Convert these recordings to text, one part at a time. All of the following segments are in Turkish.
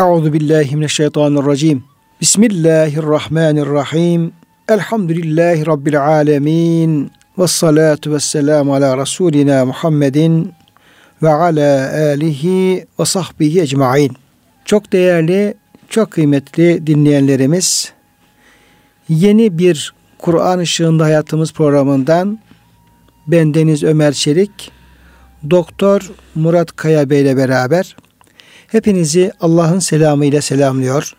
Euzu billahi mineşşeytanirracim. Bismillahirrahmanirrahim. Elhamdülillahi rabbil alamin. Ves salatu vesselamu ala rasulina Muhammedin ve ala alihi ve sahbihi ecmaîn. Çok değerli, çok kıymetli dinleyenlerimiz, yeni bir Kur'an ışığında hayatımız programından ben Deniz Ömer Çelik, Doktor Murat Kaya Bey ile beraber hepinizi Allah'ın selamıyla selamlıyor.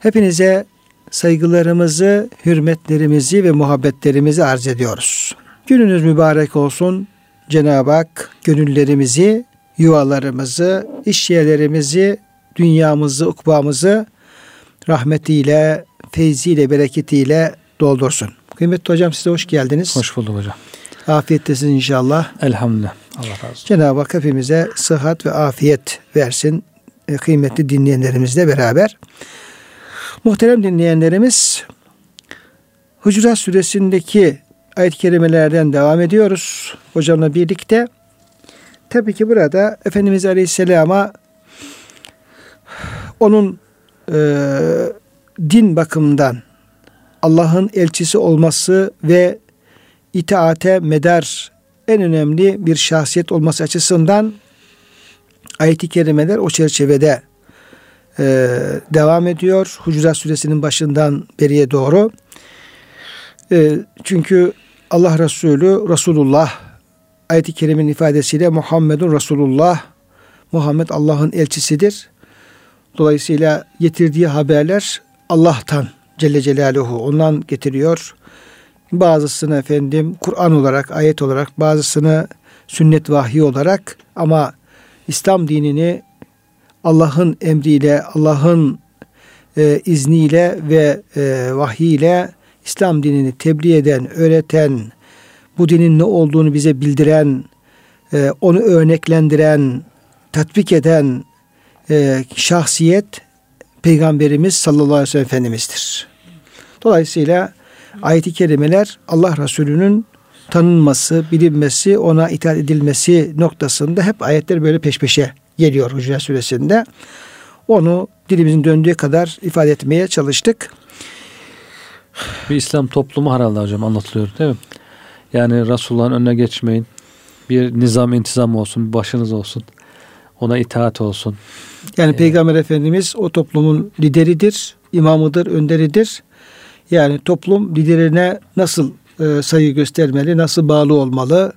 Hepinize saygılarımızı, hürmetlerimizi ve muhabbetlerimizi arz ediyoruz. Gününüz mübarek olsun. Cenab-ı Hak gönüllerimizi, yuvalarımızı, iş yerlerimizi, dünyamızı, ukbamızı rahmetiyle, feyziyle, bereketiyle doldursun. Kıymetli hocam size hoş geldiniz. Hoş bulduk hocam. Afiyettesiniz inşallah. Elhamdülillah. Allah razı olsun. Cenab-ı Hak hepimize sıhhat ve afiyet versin. E, kıymetli dinleyenlerimizle beraber. Muhterem dinleyenlerimiz Hucurat suresindeki ayet-i kerimelerden devam ediyoruz. Hocamla birlikte. Tabii ki burada Efendimiz Aleyhisselam'a onun e, din bakımından Allah'ın elçisi olması ve itaate medar en önemli bir şahsiyet olması açısından ayet-i kerimeler o çerçevede e, devam ediyor. Hucurat suresinin başından beriye doğru. E, çünkü Allah Resulü Resulullah ayet-i kerimenin ifadesiyle Muhammedun Resulullah Muhammed Allah'ın elçisidir. Dolayısıyla getirdiği haberler Allah'tan Celle Celaluhu ondan getiriyor. Bazısını efendim Kur'an olarak, ayet olarak, bazısını sünnet vahyi olarak ama İslam dinini Allah'ın emriyle, Allah'ın e, izniyle ve e, vahyiyle İslam dinini tebliğ eden, öğreten, bu dinin ne olduğunu bize bildiren, e, onu örneklendiren, tatbik eden e, şahsiyet Peygamberimiz sallallahu aleyhi ve sellem Efendimiz'dir. Dolayısıyla ayet-i kerimeler Allah Resulü'nün tanınması, bilinmesi, ona itaat edilmesi noktasında hep ayetler böyle peş peşe geliyor Hucurat Suresinde. Onu dilimizin döndüğü kadar ifade etmeye çalıştık. Bir İslam toplumu herhalde hocam anlatılıyor değil mi? Yani Resulullah'ın önüne geçmeyin. Bir nizam intizam olsun, bir başınız olsun. Ona itaat olsun. Yani ee, Peygamber Efendimiz o toplumun lideridir, imamıdır, önderidir. Yani toplum liderine nasıl e, sayı göstermeli, nasıl bağlı olmalı,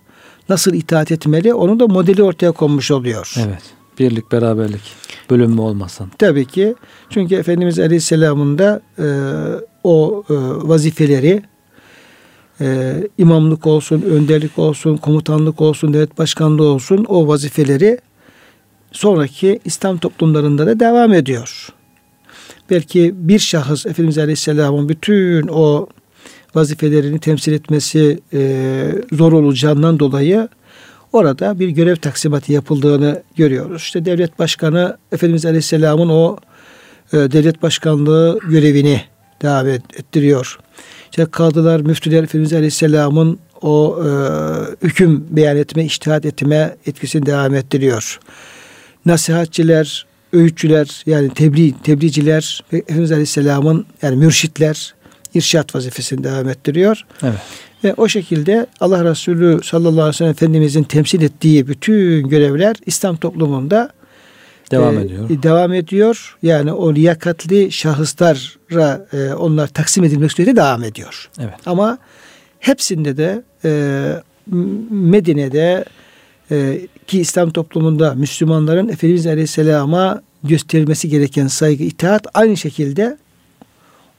nasıl itaat etmeli onun da modeli ortaya konmuş oluyor. Evet. Birlik, beraberlik, bölünme olmasın. Tabii ki. Çünkü Efendimiz Aleyhisselam'ın da e, o e, vazifeleri e, imamlık olsun, önderlik olsun, komutanlık olsun, devlet başkanlığı olsun o vazifeleri sonraki İslam toplumlarında da devam ediyor. Belki bir şahıs Efendimiz Aleyhisselam'ın bütün o vazifelerini temsil etmesi e, zor olacağından dolayı orada bir görev taksimatı yapıldığını görüyoruz. İşte devlet başkanı Efendimiz Aleyhisselam'ın o e, devlet başkanlığı görevini devam ettiriyor. İşte kadılar, müftüler Efendimiz Aleyhisselam'ın o e, hüküm beyan etme, iştihat etme etkisini devam ettiriyor. Nasihatçiler, öğütçüler yani tebliğ, tebliğciler Efendimiz Aleyhisselam'ın yani mürşitler irşat vazifesini devam ettiriyor. Evet. Ve o şekilde Allah Resulü sallallahu aleyhi ve sellem Efendimizin temsil ettiği bütün görevler İslam toplumunda devam e, ediyor. Devam ediyor. Yani o liyakatli şahıslara e, onlar taksim edilmek süreci devam ediyor. Evet. Ama hepsinde de e, Medine'de e, ki İslam toplumunda Müslümanların Efendimiz Aleyhisselam'a gösterilmesi gereken saygı, itaat aynı şekilde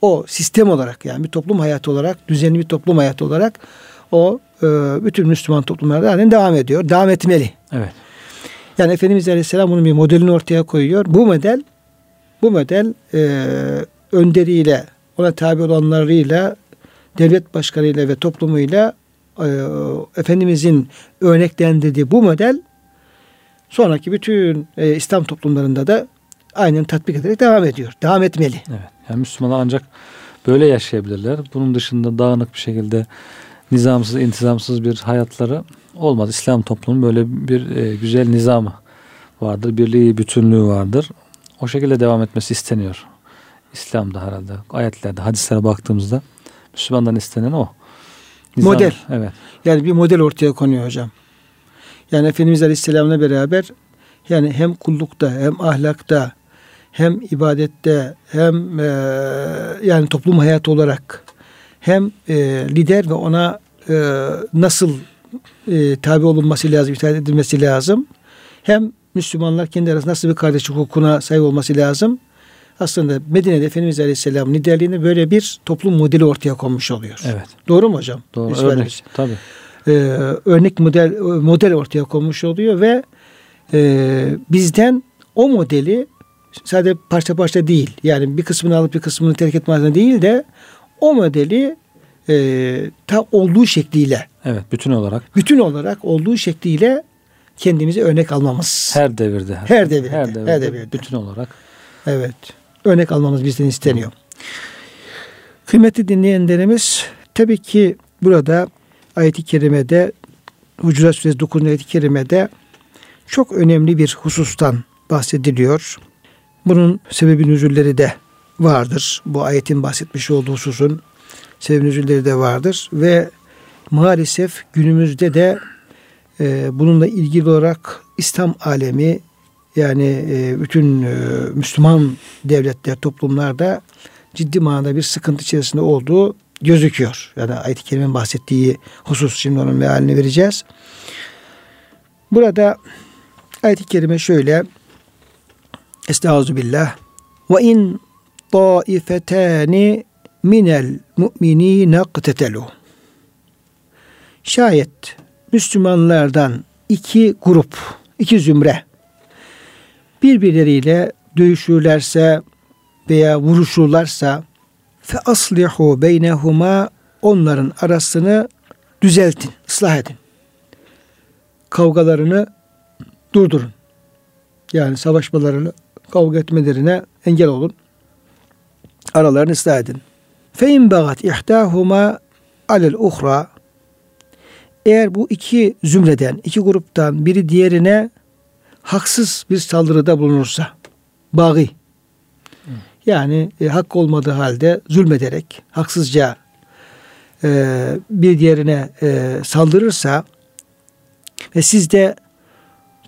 o sistem olarak yani bir toplum hayatı olarak, düzenli bir toplum hayatı olarak o e, bütün Müslüman toplumlarda halen devam ediyor. Devam etmeli. Evet. Yani Efendimiz Aleyhisselam bunun bir modelini ortaya koyuyor. Bu model bu model e, önderiyle, ona tabi olanlarıyla, devlet başkanıyla ve toplumuyla e, Efendimizin örneklendirdiği bu model sonraki bütün e, İslam toplumlarında da aynen tatbik ederek devam ediyor. Devam etmeli. Evet. Yani Müslümanlar ancak böyle yaşayabilirler. Bunun dışında dağınık bir şekilde nizamsız, intizamsız bir hayatları olmaz. İslam toplumunun böyle bir e, güzel nizamı vardır. Birliği, bütünlüğü vardır. O şekilde devam etmesi isteniyor. İslam'da herhalde ayetlerde, hadislere baktığımızda Müslümandan istenen o. Nizam, model. Evet. Yani bir model ortaya konuyor hocam. Yani Efendimiz Aleyhisselam'la beraber yani hem kullukta hem ahlakta hem ibadette hem e, yani toplum hayatı olarak hem e, lider ve ona e, nasıl e, tabi olunması lazım, itaat edilmesi lazım. Hem Müslümanlar kendi arasında nasıl bir kardeşlik hukukuna sahip olması lazım. Aslında Medine'de Efendimiz Aleyhisselam liderliğinde böyle bir toplum modeli ortaya konmuş oluyor. Evet. Doğru mu hocam? Doğru. Örnek. Tabii. Ee, örnek model model ortaya konmuş oluyor ve e, bizden o modeli sadece parça parça değil. Yani bir kısmını alıp bir kısmını terk etmezden değil de o modeli e, ta olduğu şekliyle. Evet, bütün olarak. Bütün olarak olduğu şekliyle kendimize örnek almamız. Her devirde. Her, her devirde. Her devirde. Her devirde. Bütün olarak. Evet. Örnek almamız bizden isteniyor. Kıymetli dinleyenlerimiz tabii ki burada ayet-i kerimede Hucurat Suresi 9. ayet-i kerimede çok önemli bir husustan bahsediliyor. Bunun sebebi nüzulleri de vardır. Bu ayetin bahsetmiş olduğu hususun sebebi nüzulleri de vardır ve maalesef günümüzde de e, bununla ilgili olarak İslam alemi yani e, bütün e, Müslüman devletler, toplumlarda ciddi manada bir sıkıntı içerisinde olduğu gözüküyor. Yani ayet-i kerimenin bahsettiği husus şimdi onun mealini vereceğiz. Burada ayet-i kerime şöyle Estağfirullah ve in taifetani minel mu'minine qtetelu Şayet Müslümanlardan iki grup, iki zümre birbirleriyle dövüşürlerse veya vuruşurlarsa fe aslihu beynehuma onların arasını düzeltin, ıslah edin. Kavgalarını durdurun. Yani savaşmalarını, kavga etmelerine engel olun. Aralarını ıslah edin. Fe in bagat ihtahuma alel uhra eğer bu iki zümreden, iki gruptan biri diğerine haksız bir saldırıda bulunursa, bağı, yani e, hak olmadığı halde zulmederek, haksızca e, bir diğerine e, saldırırsa ve siz de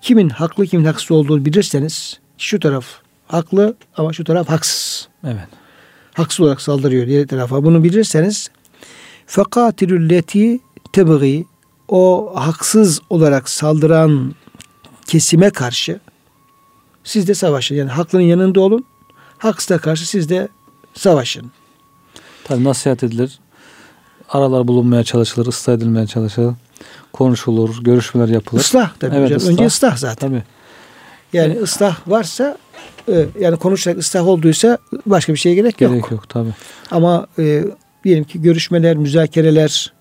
kimin haklı kimin haksız olduğunu bilirseniz şu taraf haklı ama şu taraf haksız. Evet. Haksız olarak saldırıyor diğer tarafa. Bunu bilirseniz fekatilülleti tebgi o haksız olarak saldıran kesime karşı siz de savaşın. Yani haklının yanında olun. Haksıza karşı siz de savaşın. Tabi nasihat edilir. Aralar bulunmaya çalışılır, ıslah edilmeye çalışılır. Konuşulur, görüşmeler yapılır. Islah tabii evet, hocam. Islah. Önce ıslah zaten. Tabii. Yani ıslah varsa e, yani konuşarak ıslah olduysa başka bir şeye gerek, gerek yok. Gerek yok tabii. Ama e, diyelim ki görüşmeler, müzakereler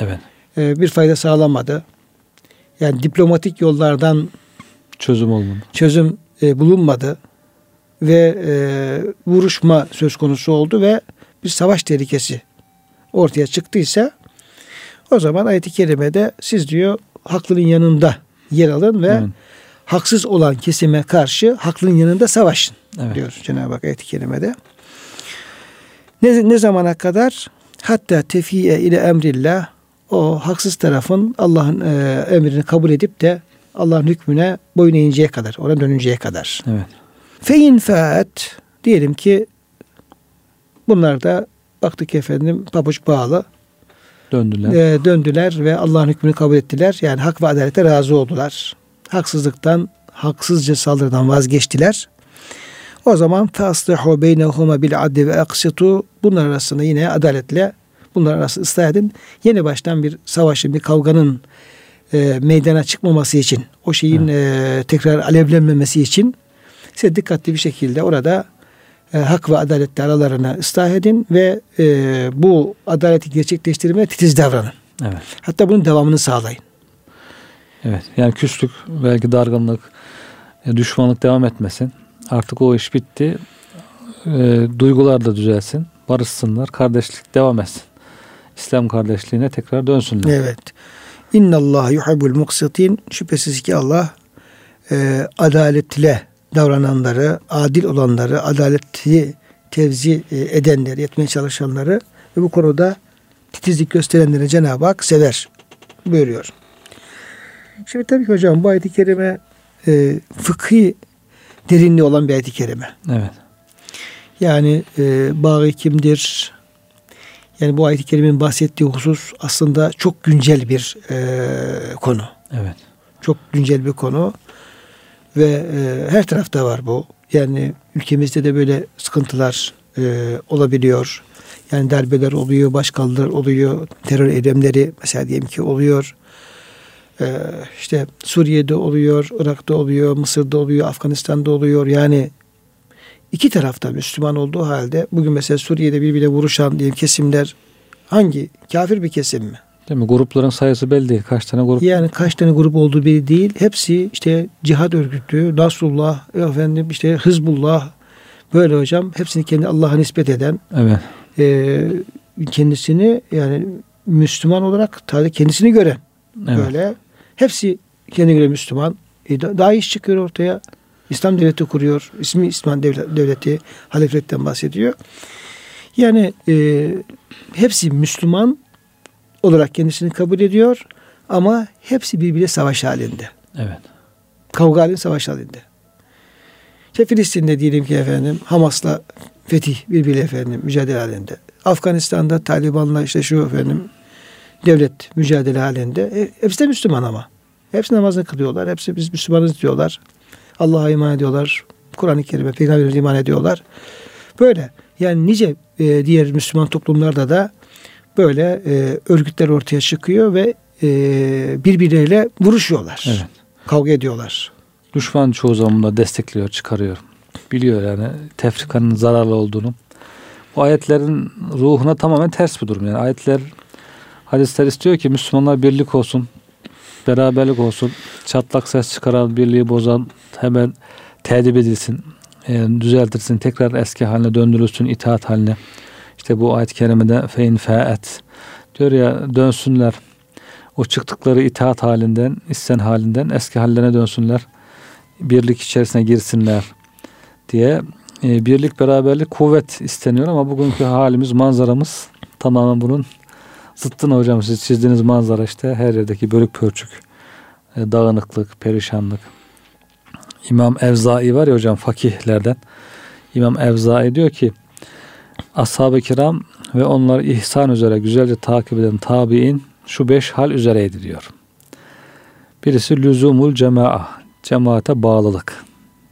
evet. e, bir fayda sağlamadı. Yani diplomatik yollardan çözüm olmadı. Çözüm e, bulunmadı ve e, vuruşma söz konusu oldu ve bir savaş tehlikesi ortaya çıktıysa o zaman ayet-i kerimede siz diyor haklının yanında yer alın ve evet. haksız olan kesime karşı haklının yanında savaşın evet. diyor Cenab-ı Hak ayet-i kerimede. Ne, ne zamana kadar? Hatta tefiye ile emrillah o haksız tarafın Allah'ın e, emrini kabul edip de Allah'ın hükmüne boyun eğinceye kadar, ona dönünceye kadar. Evet. Fein faat diyelim ki bunlar da baktık efendim pabuç bağlı. Döndüler. E, döndüler ve Allah'ın hükmünü kabul ettiler. Yani hak ve adalete razı oldular. Haksızlıktan, haksızca saldırıdan vazgeçtiler. O zaman faslihu beynehuma bil adli ve aksitu bunlar arasında yine adaletle bunlar arasında ıslah edin. Yeni baştan bir savaşın, bir kavganın e, meydana çıkmaması için, o şeyin e, tekrar alevlenmemesi için size dikkatli bir şekilde orada e, hak ve adaletle aralarına ıslah edin ve e, bu adaleti gerçekleştirmeye titiz davranın. Evet. Hatta bunun devamını sağlayın. Evet. Yani küslük, belki dargınlık, e, düşmanlık devam etmesin. Artık o iş bitti. E, duygular da düzelsin. Barışsınlar. Kardeşlik devam etsin. İslam kardeşliğine tekrar dönsünler. Evet. İnna Allah yuhibbul muksitin. Şüphesiz ki Allah e, adaletle davrananları, adil olanları, adaletli tevzi e, edenleri, etmeye çalışanları ve bu konuda titizlik gösterenleri Cenab-ı Hak sever buyuruyor. Şimdi tabii ki hocam bu ayet-i kerime e, fıkhi derinliği olan bir ayet-i kerime. Evet. Yani e, bağı kimdir? Yani bu ayet-i kerimenin bahsettiği husus aslında çok güncel bir e, konu. Evet. Çok güncel bir konu ve e, her tarafta var bu. Yani ülkemizde de böyle sıkıntılar e, olabiliyor. Yani darbeler oluyor, başkaldırılar oluyor, terör eylemleri mesela diyelim ki oluyor. Ee, işte Suriye'de oluyor, Irak'ta oluyor, Mısır'da oluyor, Afganistan'da oluyor. Yani iki tarafta Müslüman olduğu halde bugün mesela Suriye'de birbiriyle vuruşan diyelim kesimler hangi? Kafir bir kesim mi? Değil mi? Grupların sayısı belli değil. Kaç tane grup? Yani kaç tane grup olduğu belli değil. Hepsi işte cihad örgütü, Nasrullah, efendim işte Hızbullah böyle hocam. Hepsini kendi Allah'a nispet eden. Evet. E, kendisini yani Müslüman olarak tabii kendisini gören evet. böyle hepsi kendine göre Müslüman. E, daha iş çıkıyor ortaya. İslam devleti kuruyor. İsmi İslam devleti halifetten bahsediyor. Yani e, hepsi Müslüman olarak kendisini kabul ediyor ama hepsi birbiriyle savaş halinde. Evet. Kavga halinde, savaş halinde. İşte Filistin'de diyelim ki efendim Hamas'la fetih birbiriyle efendim mücadele halinde. Afganistan'da Taliban'la işte şu efendim devlet mücadele halinde. E, hepsi de Müslüman ama. Hepsi namazını kılıyorlar. Hepsi biz Müslümanız diyorlar. Allah'a iman ediyorlar. Kur'an-ı Kerim'e, Peygamber'e iman ediyorlar. Böyle. Yani nice e, diğer Müslüman toplumlarda da böyle e, örgütler ortaya çıkıyor ve e, birbirleriyle vuruşuyorlar. Evet. Kavga ediyorlar. Düşman çoğu zaman da destekliyor, çıkarıyor. Biliyor yani tefrikanın zararlı olduğunu. Bu ayetlerin ruhuna tamamen ters bir durum. Yani ayetler, hadisler istiyor ki Müslümanlar birlik olsun, beraberlik olsun, çatlak ses çıkaran, birliği bozan hemen tedip edilsin, e, düzeltirsin, tekrar eski haline döndürülsün, itaat haline. İşte bu ayet-i kerimede fein faet diyor ya dönsünler. O çıktıkları itaat halinden, isten halinden eski hallerine dönsünler. Birlik içerisine girsinler diye e, birlik, beraberlik, kuvvet isteniyor ama bugünkü halimiz, manzaramız tamamen bunun zıttına hocam. Siz çizdiğiniz manzara işte her yerdeki bölük pörçük, e, dağınıklık, perişanlık. İmam Evzai var ya hocam fakihlerden. İmam Evzai diyor ki ashab-ı kiram ve onları ihsan üzere güzelce takip eden tabi'in şu beş hal üzereydi diyor. Birisi lüzumul cema'a, cemaate bağlılık.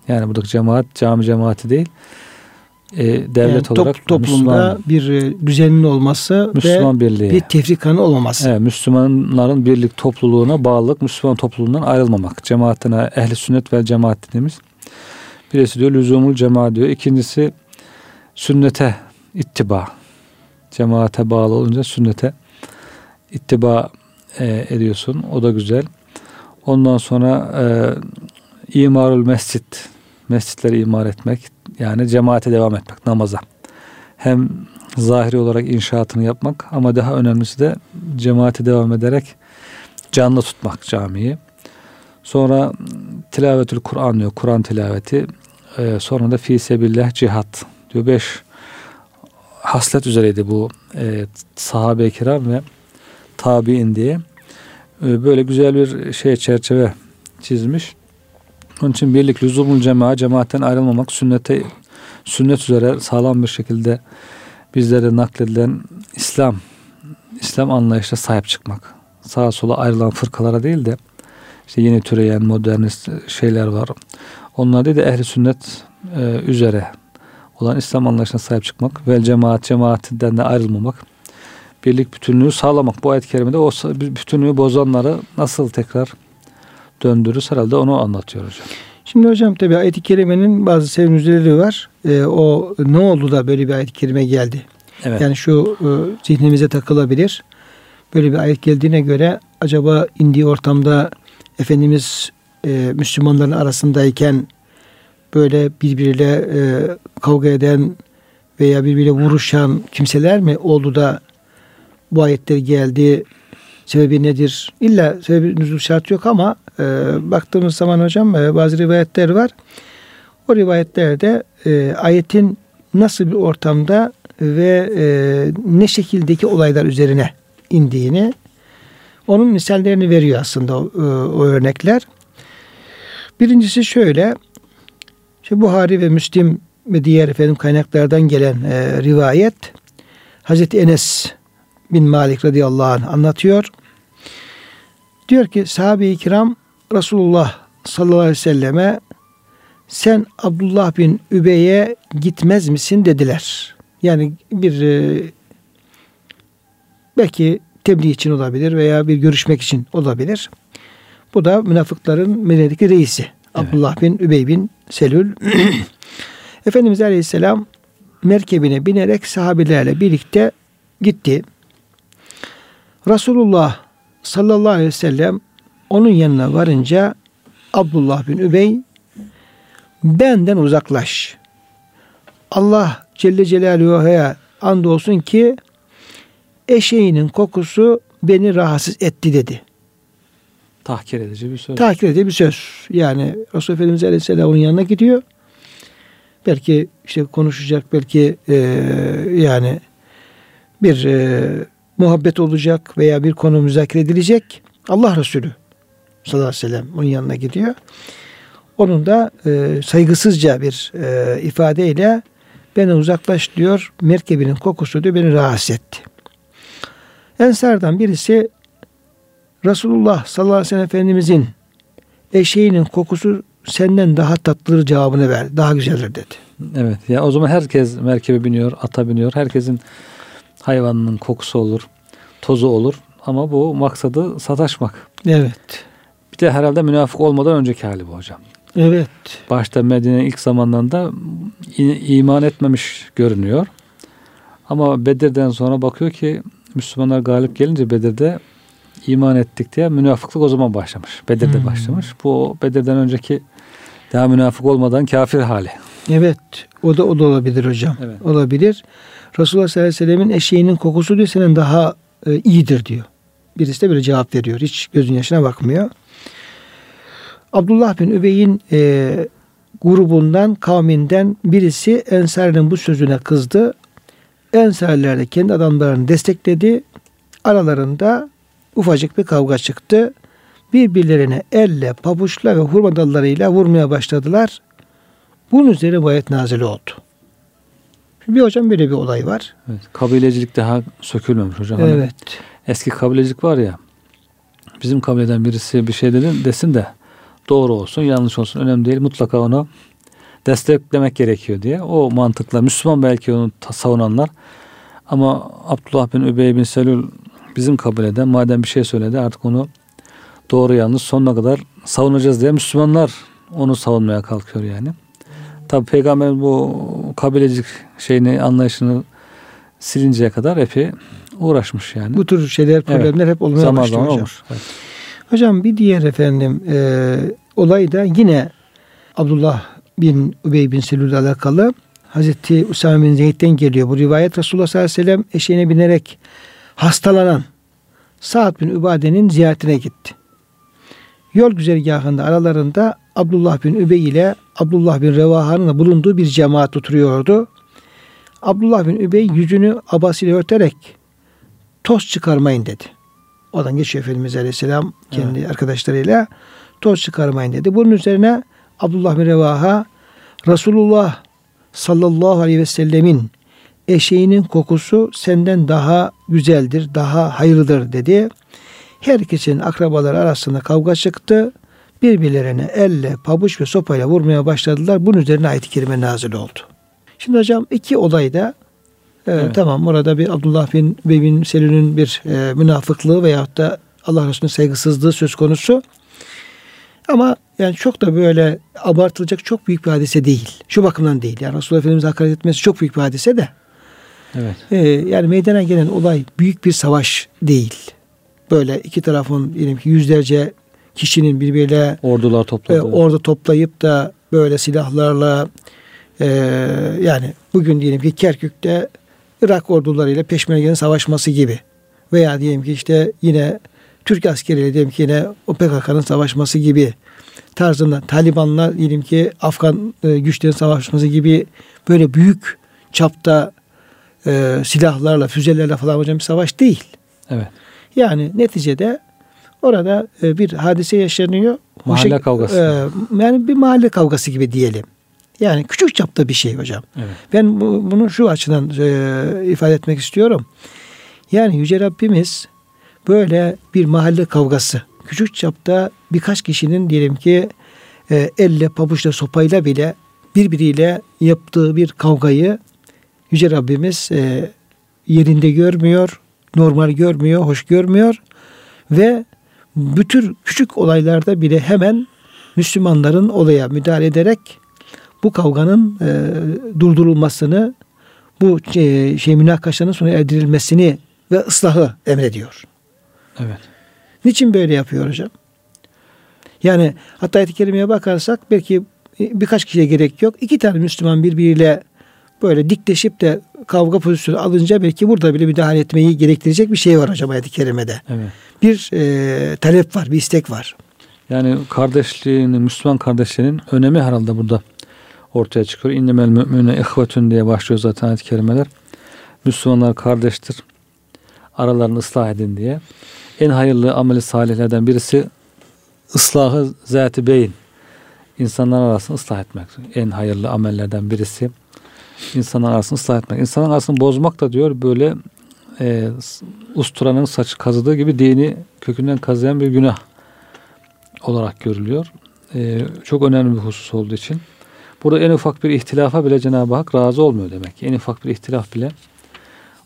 Yani buradaki cemaat cami cemaati değil. E, devlet yani top, olarak toplumda Müslüman, bir e, düzenin olması Müslüman ve birliği. bir tefrikanın olmaması. Evet, Müslümanların birlik topluluğuna bağlılık, Müslüman topluluğundan ayrılmamak. Cemaatine ehli sünnet ve cemaat dediğimiz. Birisi diyor lüzumul cemaat diyor. İkincisi sünnete ittiba. Cemaate bağlı olunca sünnete ittiba e, ediyorsun. O da güzel. Ondan sonra e, imarul mescit. Mescitleri imar etmek. Yani cemaate devam etmek namaza. Hem zahiri olarak inşaatını yapmak ama daha önemlisi de cemaate devam ederek canlı tutmak camiyi. Sonra tilavetül Kur'an diyor. Kur'an tilaveti. Ee, sonra da fi sebillah cihat diyor. Beş haslet üzereydi bu e, sahabe-i kiram ve tabi'in diye. E, böyle güzel bir şey çerçeve çizmiş. Onun için birlik lüzumul cemaat, cemaatten ayrılmamak, sünnete sünnet üzere sağlam bir şekilde bizlere nakledilen İslam İslam anlayışına sahip çıkmak. Sağa sola ayrılan fırkalara değil de işte yeni türeyen modernist şeyler var. Onlar değil de ehli sünnet e, üzere olan İslam anlayışına sahip çıkmak ve cemaat cemaatinden de ayrılmamak birlik bütünlüğü sağlamak. Bu ayet-i kerimede o bütünlüğü bozanları nasıl tekrar döndürürüz herhalde onu anlatıyor hocam. Şimdi hocam tabi ayet-i kerimenin bazı sevimlileri var. E, o ne oldu da böyle bir ayet-i kerime geldi? Evet. Yani şu e, zihnimize takılabilir. Böyle bir ayet geldiğine göre acaba indiği ortamda Efendimiz e, Müslümanların arasındayken böyle birbiriyle e, kavga eden veya birbiriyle vuruşan kimseler mi oldu da bu ayetler geldi? Sebebi nedir? İlla sebebi nüzul şart yok ama e, baktığımız zaman hocam e, bazı rivayetler var. O rivayetlerde e, ayetin nasıl bir ortamda ve e, ne şekildeki olaylar üzerine indiğini onun misallerini veriyor aslında o, e, o örnekler. Birincisi şöyle. İşte Buhari ve Müslim ve diğer efendim kaynaklardan gelen e, rivayet Hazreti Enes bin Malik radıyallahu anh anlatıyor. Diyor ki sahabe-i kiram Resulullah sallallahu aleyhi ve selleme sen Abdullah bin Übey'e gitmez misin dediler. Yani bir e, belki tebliğ için olabilir veya bir görüşmek için olabilir. Bu da münafıkların Medine'deki reisi. Evet. Abdullah bin Übey bin Selül. Efendimiz Aleyhisselam merkebine binerek sahabelerle birlikte gitti. Resulullah sallallahu aleyhi ve sellem onun yanına varınca Abdullah bin Übey benden uzaklaş. Allah Celle Celaluhu'ya andolsun ki eşeğinin kokusu beni rahatsız etti dedi. Tahkir edici bir söz. Tahkir edici bir söz. Yani Resulullah Efendimiz Aleyhisselam onun yanına gidiyor. Belki işte konuşacak, belki e, yani bir e, muhabbet olacak veya bir konu müzakere edilecek. Allah Resulü sallallahu aleyhi ve sellem onun yanına gidiyor. Onun da e, saygısızca bir e, ifadeyle beni uzaklaş diyor. Merkebinin kokusu diyor beni rahatsız etti. Ensardan birisi Resulullah sallallahu aleyhi ve sellem Efendimizin eşeğinin kokusu senden daha tatlıdır cevabını verdi. Daha güzeldir dedi. Evet. Ya o zaman herkes merkebe biniyor, ata biniyor. Herkesin hayvanının kokusu olur, tozu olur. Ama bu maksadı sataşmak. Evet. Bir de herhalde münafık olmadan önceki hali bu hocam. Evet. Başta Medine ilk zamanlarında iman etmemiş görünüyor. Ama Bedir'den sonra bakıyor ki Müslümanlar galip gelince Bedir'de iman ettik diye münafıklık o zaman başlamış. Bedir'de hmm. başlamış. Bu Bedir'den önceki daha münafık olmadan kafir hali. Evet. O da o da olabilir hocam. Evet. Olabilir. Resulullah sallallahu aleyhi ve sellemin eşeğinin kokusu diyor senin daha e, iyidir diyor. Birisi de böyle cevap veriyor. Hiç gözün yaşına bakmıyor. Abdullah bin Übey'in e, grubundan, kavminden birisi Ensar'ın bu sözüne kızdı. Ensarler de kendi adamlarını destekledi. Aralarında ufacık bir kavga çıktı. Birbirlerine elle, pabuçla ve hurma dallarıyla vurmaya başladılar. Bunun üzerine bu ayet nazil oldu. Bir hocam böyle bir olay var. Evet, kabilecilik daha sökülmemiş hocam. Hani evet. Hani eski kabilecilik var ya. Bizim kabileden birisi bir şey dedin desin de doğru olsun, yanlış olsun önemli değil. Mutlaka onu desteklemek gerekiyor diye. O mantıkla Müslüman belki onu savunanlar ama Abdullah bin Übey bin Selül bizim kabileden madem bir şey söyledi artık onu doğru yanlış sonuna kadar savunacağız diye Müslümanlar onu savunmaya kalkıyor yani. Tabi peygamber bu kabilecik şeyini anlayışını silinceye kadar epey uğraşmış yani. Bu tür şeyler problemler evet. hep olmaya zaman başlıyor zaman hocam. Olmuş. Evet. Hocam bir diğer efendim e, olay da yine Abdullah bin Übey bin Selül alakalı. Hazreti Usame bin Zeyd'den geliyor. Bu rivayet Resulullah sallallahu aleyhi ve sellem eşeğine binerek hastalanan Sa'd bin Übade'nin ziyaretine gitti. Yol güzergahında aralarında Abdullah bin Übey ile Abdullah bin Revaha'nın bulunduğu bir cemaat oturuyordu. Abdullah bin Übey yüzünü abasıyla örterek toz çıkarmayın dedi. Odan geçiyor Efendimiz Aleyhisselam kendi evet. arkadaşlarıyla toz çıkarmayın dedi. Bunun üzerine Abdullah bin Revaha Resulullah sallallahu aleyhi ve sellemin eşeğinin kokusu senden daha güzeldir, daha hayırlıdır dedi. Herkesin akrabaları arasında kavga çıktı. Birbirlerine elle, pabuç ve sopayla vurmaya başladılar. Bunun üzerine ayet-i kerime nazil oldu. Şimdi hocam iki olayda e, evet. tamam orada bir Abdullah bin Bey bin Selül'ün bir e, münafıklığı veyahut da Allah Resulü'nün saygısızlığı söz konusu. Ama yani çok da böyle abartılacak çok büyük bir hadise değil. Şu bakımdan değil. Yani Resulullah Efendimiz hakaret etmesi çok büyük bir hadise de. Evet. Ee, yani meydana gelen olay büyük bir savaş değil. Böyle iki tarafın diyelim ki yüzlerce kişinin birbiriyle ordular topladı. E, orada toplayıp da böyle silahlarla e, yani bugün diyelim ki Kerkük'te Irak ordularıyla peşmergenin savaşması gibi veya diyelim ki işte yine Türk askeriyle diyelim ki yine o PKK'nın savaşması gibi tarzında Taliban'la diyelim ki Afgan e, güçlerin savaşması gibi böyle büyük çapta e, silahlarla, füzelerle falan hocam bir savaş değil. Evet. Yani neticede orada e, bir hadise yaşanıyor. Mahalle şey, kavgası. E, yani bir mahalle kavgası gibi diyelim. Yani küçük çapta bir şey hocam. Evet. Ben bu, bunu şu açıdan e, ifade etmek istiyorum. Yani Yüce Rabbimiz böyle bir mahalle kavgası, küçük çapta birkaç kişinin diyelim ki e, elle, pabuçla, sopayla bile birbiriyle yaptığı bir kavgayı Yüce Rabbimiz e, yerinde görmüyor, normal görmüyor, hoş görmüyor ve bütün küçük olaylarda bile hemen Müslümanların olaya müdahale ederek bu kavganın e, durdurulmasını, bu e, şey münakaşanın sona erdirilmesini ve ıslahı emrediyor. Evet. Niçin böyle yapıyor hocam? Yani hatta ayet-i kerimeye bakarsak belki birkaç kişiye gerek yok. İki tane Müslüman birbiriyle böyle dikleşip de kavga pozisyonu alınca belki burada bile müdahale etmeyi gerektirecek bir şey var hocam ayet-i kerimede. Evet. Bir e, talep var, bir istek var. Yani kardeşliğinin, Müslüman kardeşliğinin önemi herhalde burada ortaya çıkıyor. İnnemel mü'mine ihvetün diye başlıyor zaten ayet-i kerimeler. Müslümanlar kardeştir. Aralarını ıslah edin diye. En hayırlı ameli salihlerden birisi ıslahı zati beyin. İnsanlar arasını ıslah etmek. En hayırlı amellerden birisi insanlar arasını ıslah etmek. İnsanlar arasını bozmak da diyor böyle e, usturanın saçı kazıdığı gibi dini kökünden kazıyan bir günah olarak görülüyor. E, çok önemli bir husus olduğu için. Burada en ufak bir ihtilafa bile Cenab-ı Hak razı olmuyor demek. En ufak bir ihtilaf bile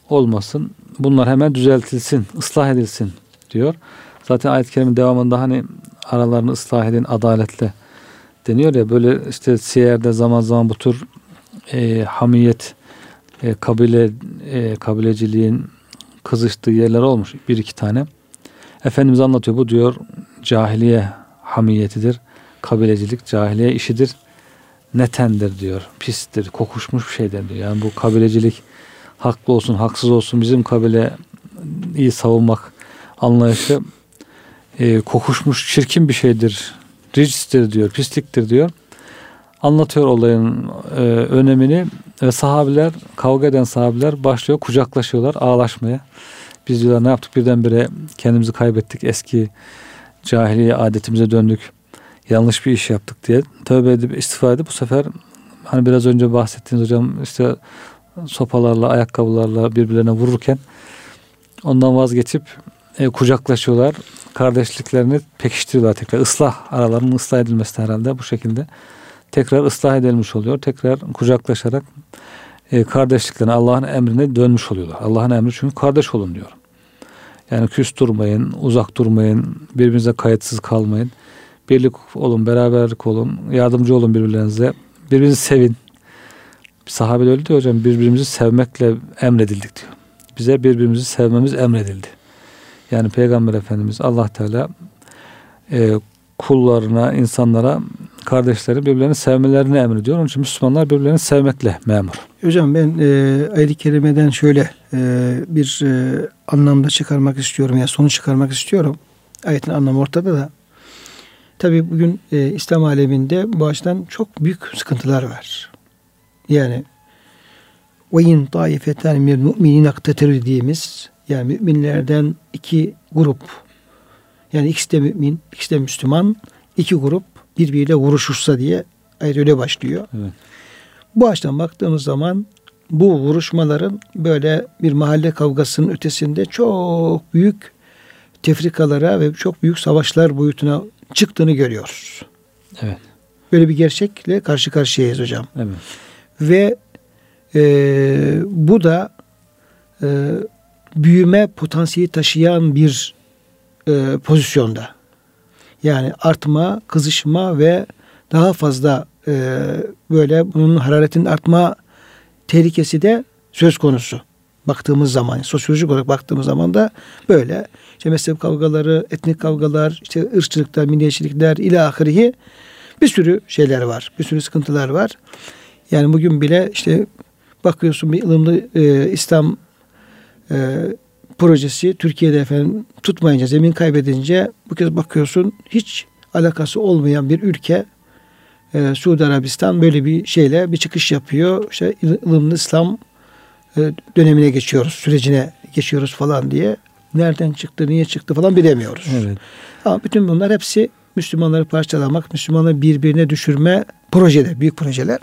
olmasın. Bunlar hemen düzeltilsin, ıslah edilsin diyor. Zaten ayet-i kerimin devamında hani aralarını ıslah edin adaletle deniyor ya böyle işte siyerde zaman zaman bu tür e, hamiyet e, kabile e, kabileciliğin kızıştığı yerler olmuş bir iki tane. Efendimiz anlatıyor bu diyor cahiliye hamiyetidir. Kabilecilik cahiliye işidir. Netendir diyor. Pistir, kokuşmuş bir şeydir diyor. Yani bu kabilecilik haklı olsun, haksız olsun bizim kabile iyi savunmak anlayışı e, kokuşmuş çirkin bir şeydir. Ricistir diyor, pisliktir diyor. Anlatıyor olayın e, önemini ve sahabiler, kavga eden sahabiler başlıyor kucaklaşıyorlar ağlaşmaya. Biz diyorlar ne yaptık birdenbire kendimizi kaybettik eski cahiliye adetimize döndük. Yanlış bir iş yaptık diye tövbe edip istifa edip bu sefer hani biraz önce bahsettiğiniz hocam işte sopalarla ayakkabılarla birbirlerine vururken ondan vazgeçip e, kucaklaşıyorlar. Kardeşliklerini pekiştiriyorlar tekrar. Islah aralarının ıslah edilmesi herhalde bu şekilde. Tekrar ıslah edilmiş oluyor. Tekrar kucaklaşarak e, kardeşliklerine Allah'ın emrine dönmüş oluyorlar. Allah'ın emri çünkü kardeş olun diyor. Yani küs durmayın, uzak durmayın, birbirinize kayıtsız kalmayın. Birlik olun, beraberlik olun, yardımcı olun birbirlerinize. Birbirinizi sevin. Sahabe öyle diyor hocam, birbirimizi sevmekle emredildik diyor. Bize birbirimizi sevmemiz emredildi. Yani Peygamber Efendimiz Allah Teala e, kullarına, insanlara, kardeşleri birbirlerini sevmelerini emrediyor. Onun için Müslümanlar birbirlerini sevmekle memur. Hocam ben e, ayet-i kerimeden şöyle e, bir e, anlamda çıkarmak istiyorum ya yani sonuç çıkarmak istiyorum. Ayetin anlamı ortada da. Tabi bugün e, İslam aleminde bu açıdan çok büyük sıkıntılar var. Yani in taifeten min mu'minin akteteru dediğimiz yani müminlerden iki grup yani ikisi de mümin, ikisi de Müslüman iki grup birbiriyle vuruşursa diye ayet öyle başlıyor. Evet. Bu açıdan baktığımız zaman bu vuruşmaların böyle bir mahalle kavgasının ötesinde çok büyük tefrikalara ve çok büyük savaşlar boyutuna çıktığını görüyoruz. Evet. Böyle bir gerçekle karşı karşıyayız hocam. Evet. Ve e, bu da e, büyüme potansiyeli taşıyan bir e, pozisyonda. Yani artma, kızışma ve daha fazla e, böyle bunun hararetin artma tehlikesi de söz konusu. Baktığımız zaman, sosyolojik olarak baktığımız zaman da böyle işte mezhep kavgaları, etnik kavgalar, işte ırkçılıklar, milliyetçilikler ile ahirihi bir sürü şeyler var. Bir sürü sıkıntılar var. Yani bugün bile işte bakıyorsun bir ılımlı e, İslam e, projesi Türkiye'de efendim tutmayınca, zemin kaybedince bu kez bakıyorsun hiç alakası olmayan bir ülke e, Suudi Arabistan böyle bir şeyle bir çıkış yapıyor. İşte ılımlı İslam e, dönemine geçiyoruz, sürecine geçiyoruz falan diye. Nereden çıktı, niye çıktı falan bilemiyoruz. Evet. Ama bütün bunlar hepsi Müslümanları parçalamak, Müslümanları birbirine düşürme projeler, büyük projeler.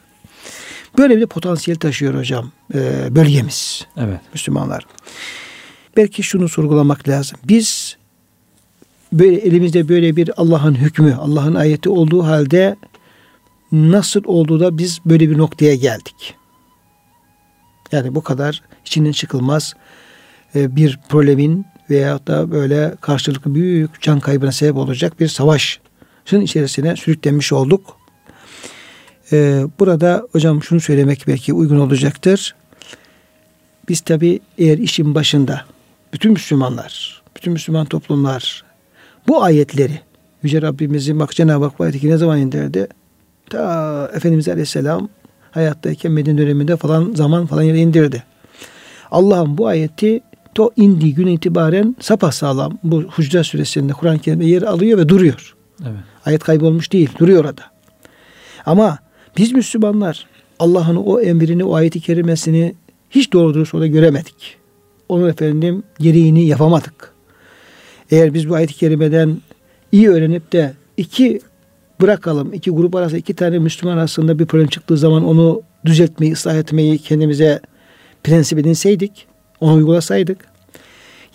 Böyle bir potansiyel taşıyor hocam e, bölgemiz. Evet. Müslümanlar. Belki şunu sorgulamak lazım. Biz böyle elimizde böyle bir Allah'ın hükmü, Allah'ın ayeti olduğu halde nasıl oldu da biz böyle bir noktaya geldik? Yani bu kadar içinden çıkılmaz e, bir problemin veya da böyle karşılıklı büyük can kaybına sebep olacak bir savaşın içerisine sürüklenmiş olduk. E, burada hocam şunu söylemek belki uygun olacaktır. Biz tabi eğer işin başında bütün Müslümanlar, bütün Müslüman toplumlar bu ayetleri Yüce Rabbimizin bak Cenab-ı Hak bu ayeti ne zaman indirdi? Ta Efendimiz Aleyhisselam hayattayken Medine döneminde falan zaman falan yere indirdi. Allah'ın bu ayeti to indiği gün itibaren sapasağlam bu Hucurat suresinde Kur'an-ı Kerim'de yer alıyor ve duruyor. Evet. Ayet kaybolmuş değil, duruyor orada. Ama biz Müslümanlar Allah'ın o emrini, o ayeti kerimesini hiç doğru dürüst orada göremedik. Onun efendim gereğini yapamadık. Eğer biz bu ayet-i kerimeden iyi öğrenip de iki bırakalım, iki grup arasında iki tane Müslüman arasında bir problem çıktığı zaman onu düzeltmeyi, ıslah etmeyi kendimize prensip edinseydik, onu uygulasaydık.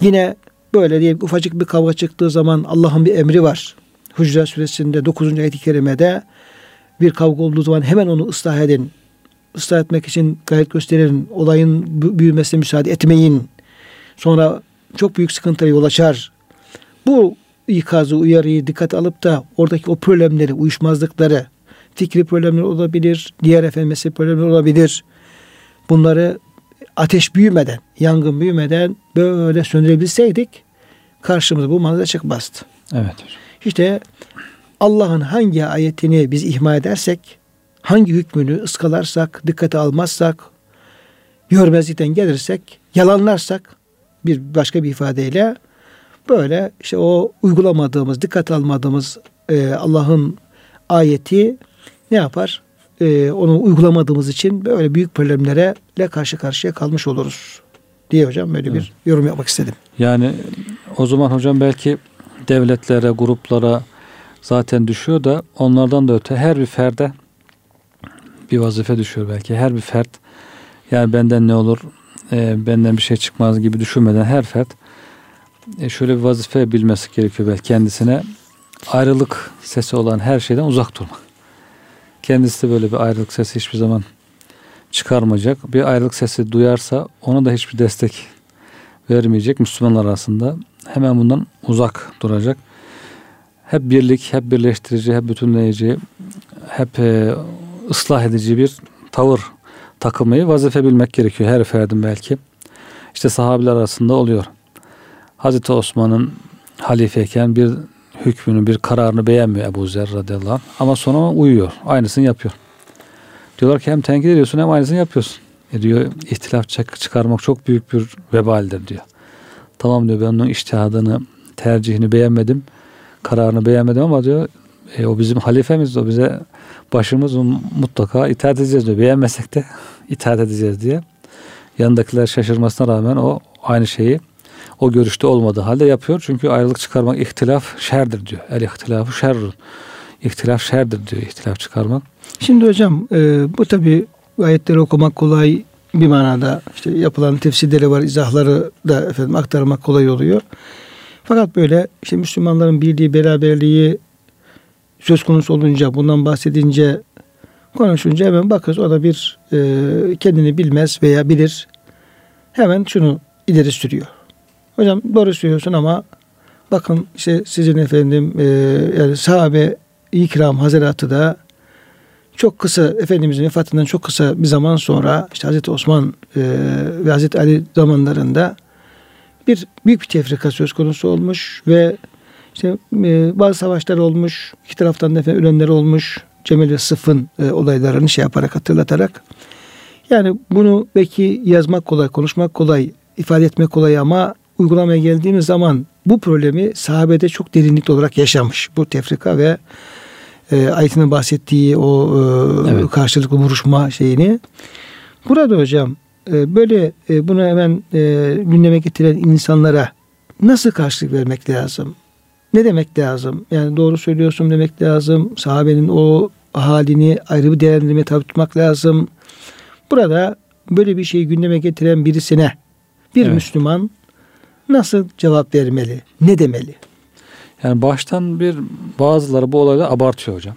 Yine böyle diye ufacık bir kavga çıktığı zaman Allah'ın bir emri var. Hucurat suresinde 9. ayet-i kerimede bir kavga olduğu zaman hemen onu ıslah edin. Islah etmek için gayret gösterin. Olayın büyümesine müsaade etmeyin. Sonra çok büyük sıkıntıya yol açar. Bu ikazı, uyarıyı dikkat alıp da oradaki o problemleri, uyuşmazlıkları, fikri problemler olabilir, diğer efendim mezhep problemler olabilir. Bunları ateş büyümeden, yangın büyümeden böyle söndürebilseydik karşımıza bu manzara çıkmazdı. Evet. İşte Allah'ın hangi ayetini biz ihmal edersek, hangi hükmünü ıskalarsak, dikkate almazsak, görmezlikten gelirsek, yalanlarsak bir başka bir ifadeyle böyle işte o uygulamadığımız, dikkat almadığımız e, Allah'ın ayeti ne yapar? E, onu uygulamadığımız için böyle büyük problemlere karşı karşıya kalmış oluruz diye hocam böyle bir yorum yapmak istedim. Yani o zaman hocam belki devletlere, gruplara zaten düşüyor da onlardan da öte her bir ferde bir vazife düşüyor belki. Her bir fert yani benden ne olur, e, benden bir şey çıkmaz gibi düşünmeden her fert e, şöyle bir vazife bilmesi gerekiyor belki kendisine. Ayrılık sesi olan her şeyden uzak durmak. Kendisi de böyle bir ayrılık sesi hiçbir zaman çıkarmayacak. Bir ayrılık sesi duyarsa ona da hiçbir destek vermeyecek Müslümanlar arasında. Hemen bundan uzak duracak. Hep birlik, hep birleştirici, hep bütünleyici, hep e, ıslah edici bir tavır takılmayı vazife bilmek gerekiyor her ferdin belki. İşte sahabiler arasında oluyor. Hazreti Osman'ın halifeyken bir hükmünü, bir kararını beğenmiyor Ebu Zer radıyallahu anh. Ama sonra uyuyor. Aynısını yapıyor. Diyorlar ki hem tenkit ediyorsun hem aynısını yapıyorsun. E diyor ihtilaf çıkarmak çok büyük bir vebaldir diyor. Tamam diyor ben onun iştihadını, tercihini beğenmedim. Kararını beğenmedim ama diyor e, o bizim halifemiz o bize başımız mutlaka itaat edeceğiz diyor. Beğenmesek de itaat edeceğiz diye. Yanındakiler şaşırmasına rağmen o aynı şeyi o görüşte olmadığı halde yapıyor. Çünkü ayrılık çıkarmak ihtilaf şerdir diyor. El ihtilafı şerrun. İhtilaf şerdir diyor ihtilaf çıkarmak. Şimdi hocam e, bu tabi ayetleri okumak kolay bir manada işte yapılan tefsirleri var, izahları da efendim aktarmak kolay oluyor. Fakat böyle işte Müslümanların birliği, beraberliği söz konusu olunca, bundan bahsedince, konuşunca hemen bakıyoruz o da bir e, kendini bilmez veya bilir. Hemen şunu ileri sürüyor. Hocam doğru söylüyorsun ama bakın işte sizin efendim e, yani sahabe ikram hazaratı da çok kısa Efendimizin vefatından çok kısa bir zaman sonra işte Hazreti Osman e, ve Hazreti Ali zamanlarında bir büyük bir tefrika söz konusu olmuş ve işte e, bazı savaşlar olmuş. iki taraftan da ölenler olmuş. Cemil ve Sıf'ın e, olaylarını şey yaparak hatırlatarak. Yani bunu belki yazmak kolay, konuşmak kolay, ifade etmek kolay ama uygulamaya geldiğimiz zaman bu problemi sahabede çok derinlikli olarak yaşamış. Bu tefrika ve e, ayetinin bahsettiği o e, evet. karşılıklı vuruşma şeyini. Burada hocam e, böyle e, bunu hemen e, gündeme getiren insanlara nasıl karşılık vermek lazım? Ne demek lazım? Yani doğru söylüyorsun demek lazım. Sahabenin o halini ayrı bir değerlendirmeye tabi tutmak lazım. Burada böyle bir şeyi gündeme getiren birisine bir evet. Müslüman nasıl cevap vermeli? Ne demeli? Yani baştan bir bazıları bu olayda abartıyor hocam.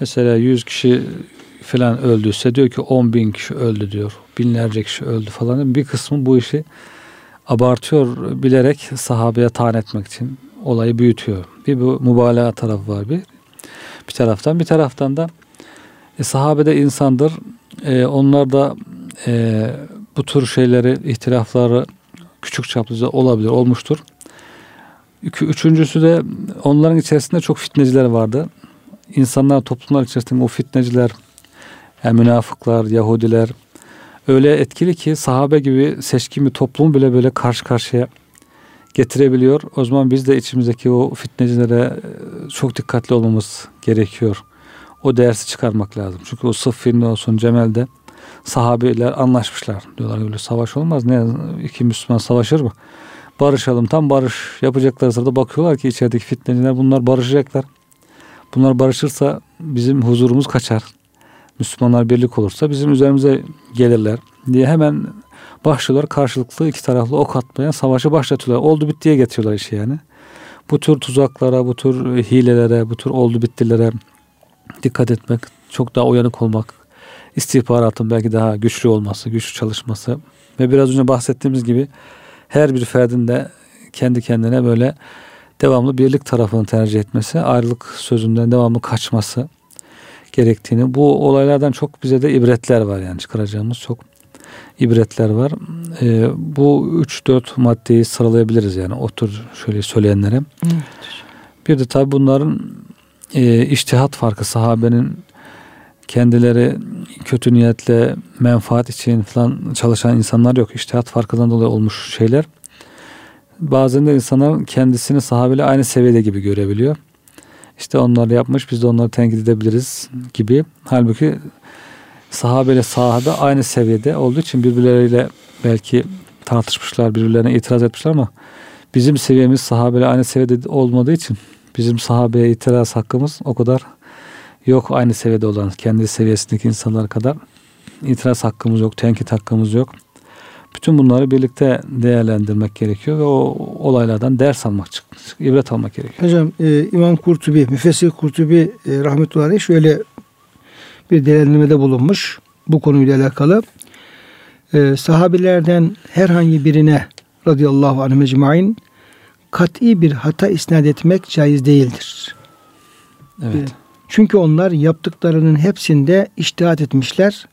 Mesela 100 kişi falan öldüyse diyor ki 10 bin kişi öldü diyor. Binlerce kişi öldü falan. Bir kısmı bu işi abartıyor bilerek sahabeye taan etmek için olayı büyütüyor. Bir bu mübalağa tarafı var bir. Bir taraftan bir taraftan da e, sahabede insandır. E, onlar da e, bu tür şeyleri, ihtilafları küçük çaplıca olabilir, olmuştur. Üçüncüsü de onların içerisinde çok fitneciler vardı. İnsanlar, toplumlar içerisinde o fitneciler, yani münafıklar, Yahudiler öyle etkili ki sahabe gibi seçkin bir toplum bile böyle karşı karşıya getirebiliyor. O zaman biz de içimizdeki o fitnecilere e, çok dikkatli olmamız gerekiyor. O dersi çıkarmak lazım. Çünkü o Sıffin olsun Cemal'de sahabeler anlaşmışlar. Diyorlar öyle savaş olmaz. Ne iki Müslüman savaşır mı? Barışalım. Tam barış yapacakları sırada bakıyorlar ki içerideki fitneciler bunlar barışacaklar. Bunlar barışırsa bizim huzurumuz kaçar. Müslümanlar birlik olursa bizim üzerimize gelirler diye hemen başlıyorlar karşılıklı iki taraflı ok atmaya savaşı başlatıyorlar. Oldu bittiye getiriyorlar işi yani. Bu tür tuzaklara, bu tür hilelere, bu tür oldu bittilere dikkat etmek, çok daha uyanık olmak, istihbaratın belki daha güçlü olması, güçlü çalışması ve biraz önce bahsettiğimiz gibi her bir ferdin de kendi kendine böyle devamlı birlik tarafını tercih etmesi, ayrılık sözünden devamlı kaçması gerektiğini, bu olaylardan çok bize de ibretler var yani çıkaracağımız çok ibretler var. E, bu 3-4 maddeyi sıralayabiliriz yani o tür şöyle söyleyenlere. Evet. Bir de tabi bunların e, iştihat farkı sahabenin kendileri kötü niyetle menfaat için falan çalışan insanlar yok. İştihat farkından dolayı olmuş şeyler. Bazen de insanlar kendisini sahabeyle aynı seviyede gibi görebiliyor. İşte onlar yapmış biz de onları tenkit edebiliriz gibi. Halbuki sahabeyle sahabe aynı seviyede olduğu için birbirleriyle belki tartışmışlar, birbirlerine itiraz etmişler ama bizim seviyemiz sahabeyle aynı seviyede olmadığı için bizim sahabeye itiraz hakkımız o kadar yok aynı seviyede olan kendi seviyesindeki insanlar kadar itiraz hakkımız yok, tenkit hakkımız yok. Bütün bunları birlikte değerlendirmek gerekiyor ve o olaylardan ders almak, ibret almak gerekiyor. Hocam e, İmam Kurtubi, Müfessir Kurtubi e, rahmetullahi şöyle bir değerlendirmede bulunmuş bu konuyla alakalı. E, sahabilerden herhangi birine radıyallahu anh mecmain kat'i bir hata isnat etmek caiz değildir. Evet. E, çünkü onlar yaptıklarının hepsinde iştihat etmişler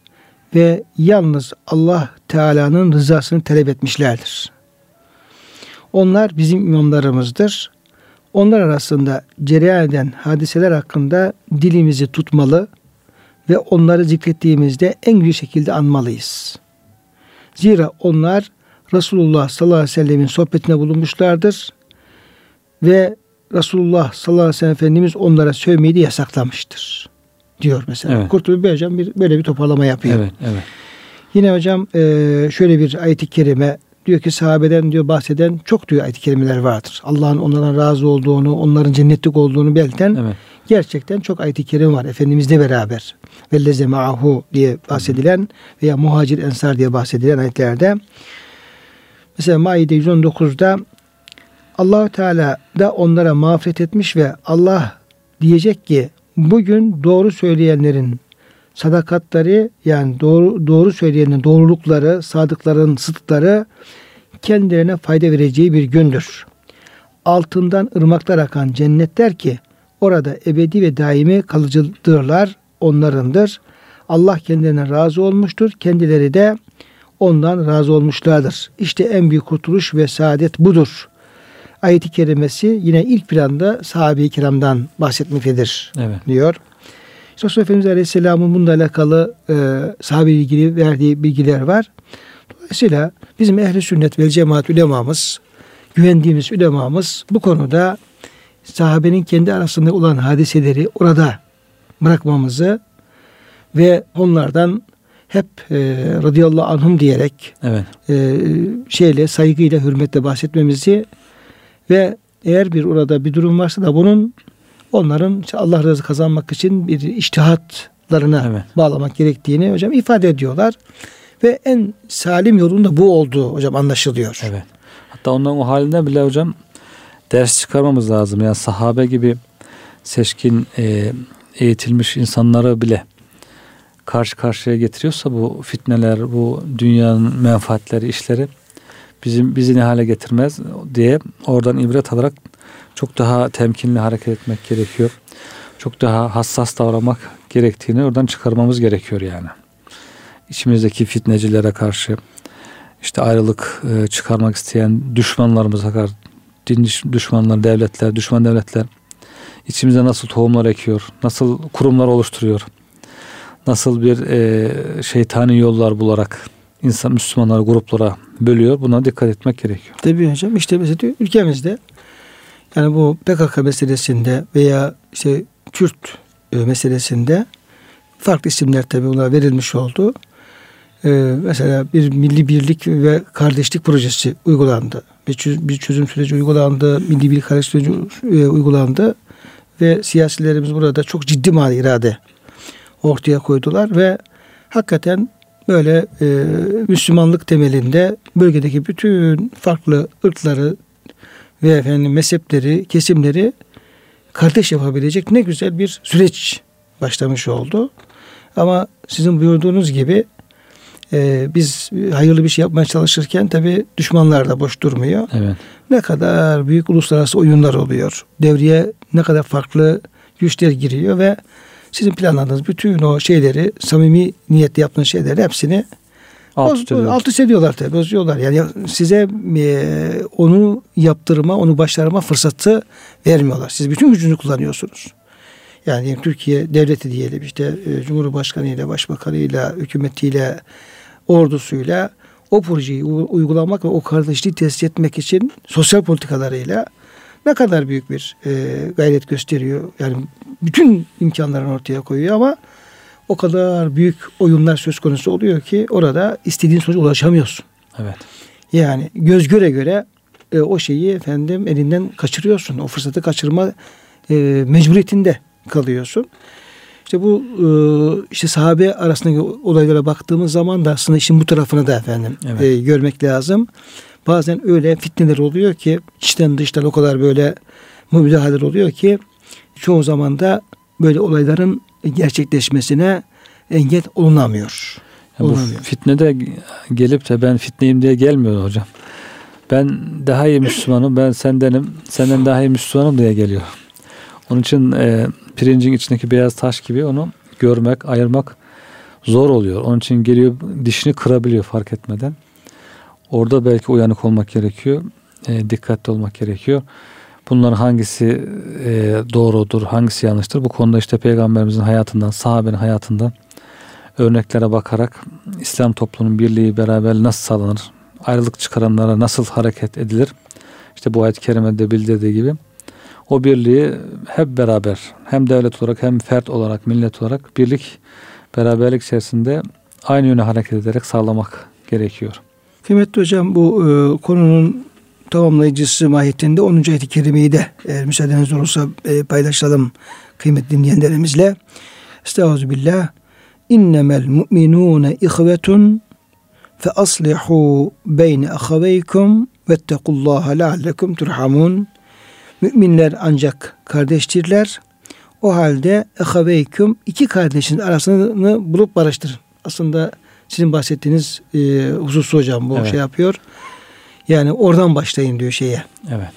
ve yalnız Allah Teala'nın rızasını talep etmişlerdir. Onlar bizim imamlarımızdır. Onlar arasında cereyan eden hadiseler hakkında dilimizi tutmalı ve onları zikrettiğimizde en güzel şekilde anmalıyız. Zira onlar Resulullah sallallahu aleyhi ve sellemin sohbetine bulunmuşlardır ve Resulullah sallallahu aleyhi ve sellem Efendimiz onlara sövmeyi de yasaklamıştır diyor mesela. Evet. Kurtubi Bey hocam bir, böyle bir toparlama yapıyor. Evet, evet. Yine hocam e, şöyle bir ayet-i kerime diyor ki sahabeden diyor bahseden çok diyor ayet-i kerimeler vardır. Allah'ın onlardan razı olduğunu, onların cennetlik olduğunu belirten evet. Gerçekten çok ayet-i kerime var. Efendimizle beraber. Velleze ma'ahu diye bahsedilen veya muhacir ensar diye bahsedilen ayetlerde mesela Maide 119'da Allahu Teala da onlara mağfiret etmiş ve Allah diyecek ki bugün doğru söyleyenlerin sadakatleri yani doğru doğru söyleyenin doğrulukları, sadıkların sıdkları kendilerine fayda vereceği bir gündür. Altından ırmaklar akan cennetler ki orada ebedi ve daimi kalıcıdırlar onlarındır. Allah kendilerine razı olmuştur. Kendileri de ondan razı olmuşlardır. İşte en büyük kurtuluş ve saadet budur ayeti kerimesi yine ilk planda sahabe-i kiramdan bahsetmektedir evet. diyor. İşte Resulullah Efendimiz Aleyhisselam'ın bununla alakalı e, sahabe ilgili verdiği bilgiler var. Dolayısıyla bizim ehli sünnet ve cemaat ulemamız güvendiğimiz ulemamız bu konuda sahabenin kendi arasında olan hadiseleri orada bırakmamızı ve onlardan hep e, radıyallahu anhum diyerek evet. e, şeyle saygıyla hürmetle bahsetmemizi ve eğer bir orada bir durum varsa da bunun onların Allah razı kazanmak için bir iştihatlarına evet. bağlamak gerektiğini hocam ifade ediyorlar. Ve en salim yolun da bu olduğu hocam anlaşılıyor. Evet. Hatta onların o halinden bile hocam ders çıkarmamız lazım. Yani sahabe gibi seçkin e, eğitilmiş insanları bile karşı karşıya getiriyorsa bu fitneler, bu dünyanın menfaatleri, işleri bizim bizi ne hale getirmez diye oradan ibret alarak çok daha temkinli hareket etmek gerekiyor. Çok daha hassas davranmak gerektiğini oradan çıkarmamız gerekiyor yani. İçimizdeki fitnecilere karşı işte ayrılık e, çıkarmak isteyen düşmanlarımıza karşı din düşmanlar, devletler, düşman devletler içimize nasıl tohumlar ekiyor, nasıl kurumlar oluşturuyor, nasıl bir e, şeytani yollar bularak insan Müslümanları gruplara bölüyor. Buna dikkat etmek gerekiyor. Tabii hocam işte mesela ülkemizde yani bu PKK meselesinde veya işte Kürt e, meselesinde farklı isimler tabii ona verilmiş oldu. Ee, mesela bir milli birlik ve kardeşlik projesi uygulandı. Bir çözüm, bir çözüm süreci uygulandı. Milli birlik kardeşlik süreci e, uygulandı. Ve siyasilerimiz burada çok ciddi mali irade ortaya koydular ve hakikaten böyle e, Müslümanlık temelinde bölgedeki bütün farklı ırkları ve efendim mezhepleri, kesimleri kardeş yapabilecek ne güzel bir süreç başlamış oldu. Ama sizin buyurduğunuz gibi e, biz hayırlı bir şey yapmaya çalışırken tabi düşmanlar da boş durmuyor. Evet. Ne kadar büyük uluslararası oyunlar oluyor. Devreye ne kadar farklı güçler giriyor ve sizin planladığınız bütün o şeyleri, samimi niyetle yaptığınız şeyleri hepsini alt, boz, alt üst ediyorlar tabii, bozuyorlar. Yani size e, onu yaptırma, onu başarma fırsatı vermiyorlar. Siz bütün gücünü kullanıyorsunuz. Yani Türkiye devleti diyelim işte e, Cumhurbaşkanı ile, Başbakanı ile, hükümetiyle, ordusuyla o projeyi uygulamak ve o kardeşliği tesis etmek için sosyal politikalarıyla ne kadar büyük bir e, gayret gösteriyor. Yani bütün imkanlarını ortaya koyuyor ama o kadar büyük oyunlar söz konusu oluyor ki orada istediğin sonuca ulaşamıyorsun. Evet. Yani göz göre göre e, o şeyi efendim elinden kaçırıyorsun. O fırsatı kaçırma e, mecburiyetinde kalıyorsun. İşte bu e, işte sahabe arasındaki olaylara baktığımız zaman da aslında işin bu tarafını da efendim evet. e, görmek lazım. Bazen öyle fitneler oluyor ki içten dıştan o kadar böyle müdahaleler oluyor ki çoğu zaman da böyle olayların gerçekleşmesine engel olunamıyor. Ya bu fitne de gelip de ben fitneyim diye gelmiyor hocam. Ben daha iyi Müslümanım, ben sendenim, senden daha iyi Müslümanım diye geliyor. Onun için e, pirincin içindeki beyaz taş gibi onu görmek, ayırmak zor oluyor. Onun için geliyor dişini kırabiliyor fark etmeden. Orada belki uyanık olmak gerekiyor. E, dikkatli olmak gerekiyor. Bunların hangisi e, doğrudur, hangisi yanlıştır? Bu konuda işte Peygamberimizin hayatından, sahabenin hayatından örneklere bakarak İslam toplumunun birliği, beraber nasıl sağlanır? Ayrılık çıkaranlara nasıl hareket edilir? İşte bu ayet-i kerimede bildirdiği gibi o birliği hep beraber hem devlet olarak hem fert olarak, millet olarak birlik, beraberlik içerisinde aynı yöne hareket ederek sağlamak gerekiyor. Kıymetli hocam bu e, konunun tamamlayıcısı mahiyetinde 10. ayet-i kerimeyi de eğer müsaadeniz olursa e, paylaşalım kıymetli dinleyenlerimizle. Estağfirullah. İnnemel mu'minune ihvetun fe aslihu beyne ahaveykum vettekullaha leallekum turhamun. Müminler ancak kardeştirler. O halde ehaveyküm iki kardeşin arasını bulup barıştırın. Aslında sizin bahsettiğiniz e, hususu hocam bu evet. şey yapıyor. Yani oradan başlayın diyor şeye. Evet.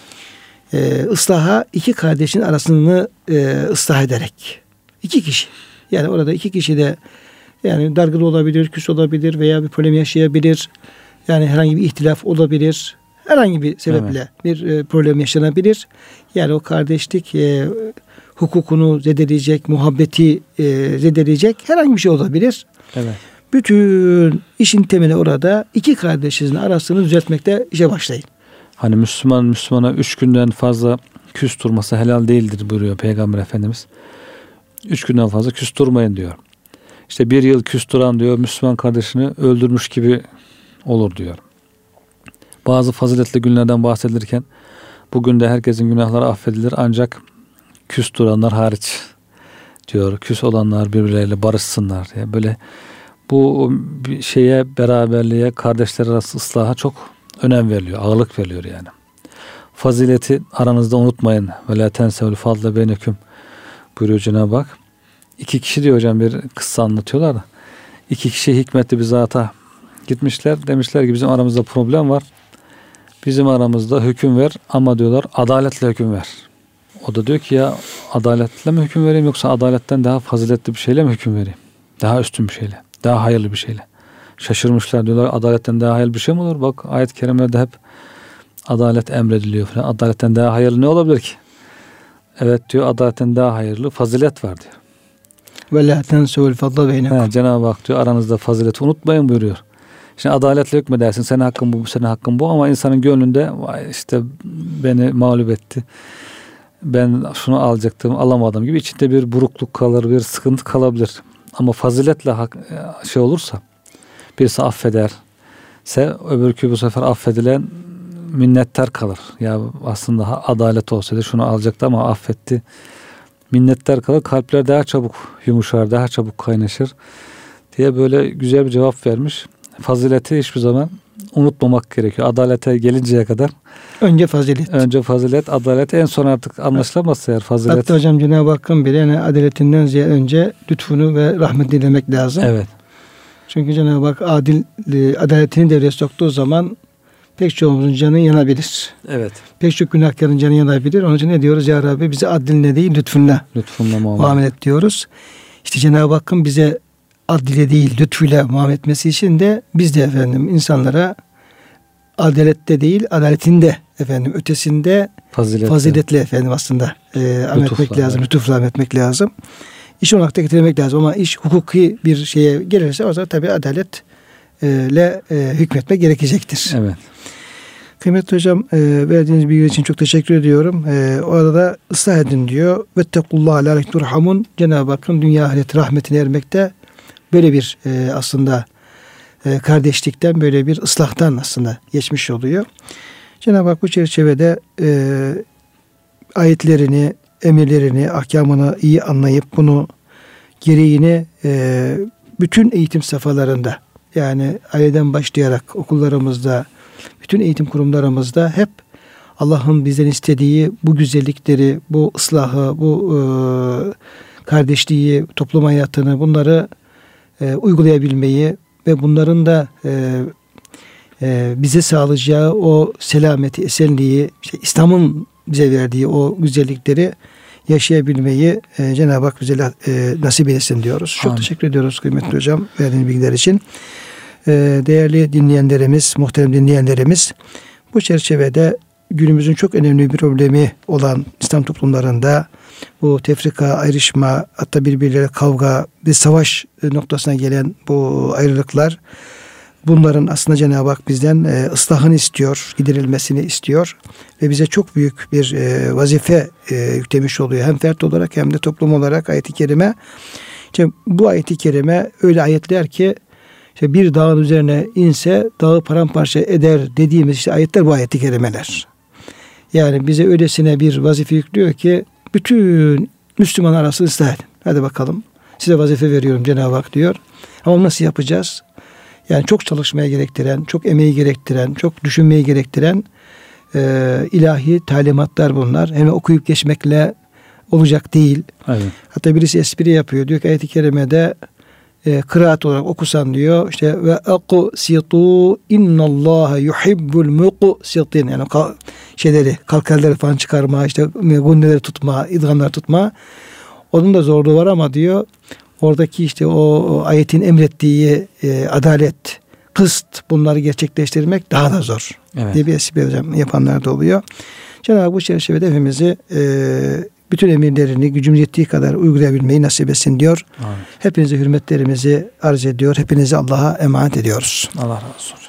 E, ıslaha iki kardeşin arasını e, ıslah ederek. iki kişi. Yani orada iki kişi de yani dargılı olabilir, küs olabilir veya bir problem yaşayabilir. Yani herhangi bir ihtilaf olabilir. Herhangi bir sebeple evet. bir e, problem yaşanabilir. Yani o kardeşlik e, hukukunu zedeleyecek, muhabbeti e, zedeleyecek herhangi bir şey olabilir. Evet. Bütün işin temeli orada iki kardeşinizin arasını düzeltmekte işe başlayın. Hani Müslüman Müslümana üç günden fazla küs durması helal değildir buyuruyor Peygamber Efendimiz. Üç günden fazla küs durmayın diyor. İşte bir yıl küs duran diyor Müslüman kardeşini öldürmüş gibi olur diyor. Bazı faziletli günlerden bahsedilirken bugün de herkesin günahları affedilir ancak küs duranlar hariç diyor. Küs olanlar birbirleriyle barışsınlar diye. Böyle bu şeye beraberliğe kardeşler arası ıslaha çok önem veriliyor. Ağırlık veriliyor yani. Fazileti aranızda unutmayın. Ve la tensevül fadle beyneküm buyuruyor Cenab-ı Hak. İki kişi diyor hocam bir kıssa anlatıyorlar. İki kişi hikmetli bir zata gitmişler. Demişler ki bizim aramızda problem var. Bizim aramızda hüküm ver ama diyorlar adaletle hüküm ver. O da diyor ki ya adaletle mi hüküm vereyim yoksa adaletten daha faziletli bir şeyle mi hüküm vereyim? Daha üstün bir şeyle. Daha hayırlı bir şeyle. Şaşırmışlar diyorlar adaletten daha hayırlı bir şey mi olur? Bak ayet-i kerimelerde hep adalet emrediliyor falan. Adaletten daha hayırlı ne olabilir ki? Evet diyor adaletten daha hayırlı fazilet var diyor. Ve la tensevül fadla beynekum. Cenab-ı Hak diyor aranızda fazileti unutmayın buyuruyor. Şimdi adaletle hükmedersin. Senin hakkın bu, senin hakkın bu ama insanın gönlünde işte beni mağlup etti. Ben şunu alacaktım alamadım gibi içinde bir burukluk kalır, bir sıkıntı kalabilir. Ama faziletle hak, şey olursa birisi affeder ise öbürkü bu sefer affedilen minnettar kalır. Ya aslında adalet olsaydı şunu alacaktı ama affetti. Minnettar kalır. Kalpler daha çabuk yumuşar, daha çabuk kaynaşır diye böyle güzel bir cevap vermiş. Fazileti hiçbir zaman unutmamak gerekiyor. Adalete gelinceye kadar. Önce fazilet. Önce fazilet, adalet en son artık anlaşılamazsa eğer fazilet. Hatta hocam Cenab-ı Hakk'ın bile yani adaletinden ziyade önce lütfunu ve rahmetini dilemek lazım. Evet. Çünkü Cenab-ı Hak adil, e, adaletini devreye soktuğu zaman pek çoğumuzun canı yanabilir. Evet. Pek çok günahkarın canı yanabilir. Onun için ne diyoruz ya Rabbi bize adiline değil lütfunla, lütfunla muamele. muamele et diyoruz. İşte Cenab-ı Hakk'ın bize adile değil lütfuyla muamele etmesi için de biz de efendim insanlara adalette değil adaletinde efendim ötesinde faziletle, faziletle efendim aslında e, ametmek lazım, lütufla ametmek lazım. İş olarak da getirmek lazım ama iş hukuki bir şeye gelirse o zaman tabi adaletle e, hükmetmek gerekecektir. Evet. Kıymetli hocam e, verdiğiniz bilgi için çok teşekkür ediyorum. E, orada da ıslah edin diyor. Vettekullah la turhamun. Cenab-ı Hakk'ın dünya ahiret rahmetine ermekte böyle bir e, aslında e, kardeşlikten böyle bir ıslahtan aslında geçmiş oluyor. Cenab-ı Hak bu çerçevede e, ayetlerini, emirlerini, ahkamını iyi anlayıp bunu gereğini e, bütün eğitim safhalarında yani aileden başlayarak okullarımızda, bütün eğitim kurumlarımızda hep Allah'ın bizden istediği bu güzellikleri, bu ıslahı, bu e, kardeşliği, toplum hayatını bunları e, uygulayabilmeyi ve bunların da e, e, bize sağlayacağı o selameti, esenliği, işte İslam'ın bize verdiği o güzellikleri yaşayabilmeyi e, Cenab-ı Hak bize e, nasip etsin diyoruz. Çok Amin. teşekkür ediyoruz kıymetli hocam verdiğiniz bilgiler için. E, değerli dinleyenlerimiz, muhterem dinleyenlerimiz bu çerçevede günümüzün çok önemli bir problemi olan İslam toplumlarında bu tefrika, ayrışma, hatta birbirleriyle kavga ve savaş noktasına gelen bu ayrılıklar bunların aslında Cenab-ı Hak bizden e, ıslahını istiyor, giderilmesini istiyor ve bize çok büyük bir e, vazife e, yüklemiş oluyor. Hem fert olarak hem de toplum olarak ayet-i kerime. İşte bu ayet-i kerime öyle ayetler ki işte bir dağın üzerine inse dağı paramparça eder dediğimiz işte ayetler bu ayet-i kerimeler. Yani bize öylesine bir vazife yüklüyor ki bütün Müslüman arasını ıslah edin. Hadi bakalım. Size vazife veriyorum Cenab-ı Hak diyor. Ama nasıl yapacağız? Yani çok çalışmaya gerektiren, çok emeği gerektiren, çok düşünmeyi gerektiren e, ilahi talimatlar bunlar. Hem okuyup geçmekle olacak değil. Evet. Hatta birisi espri yapıyor. Diyor ki ayet-i kerimede e, kıraat olarak okusan diyor işte ve aqsitu innallaha yuhibbul muqsitin yani şeyleri kalkalleri falan çıkarma işte gunneleri tutma idgamları tutma onun da zorluğu var ama diyor oradaki işte o, o ayetin emrettiği e, adalet kıst bunları gerçekleştirmek daha da zor evet. diye bir espri yapanlar da oluyor. Cenab-ı bu çerçevede hepimizi e, bütün emirlerini gücümüz yettiği kadar uygulayabilmeyi nasip etsin diyor. Amin. Hepinize hürmetlerimizi arz ediyor. Hepinizi Allah'a emanet ediyoruz. Allah razı olsun.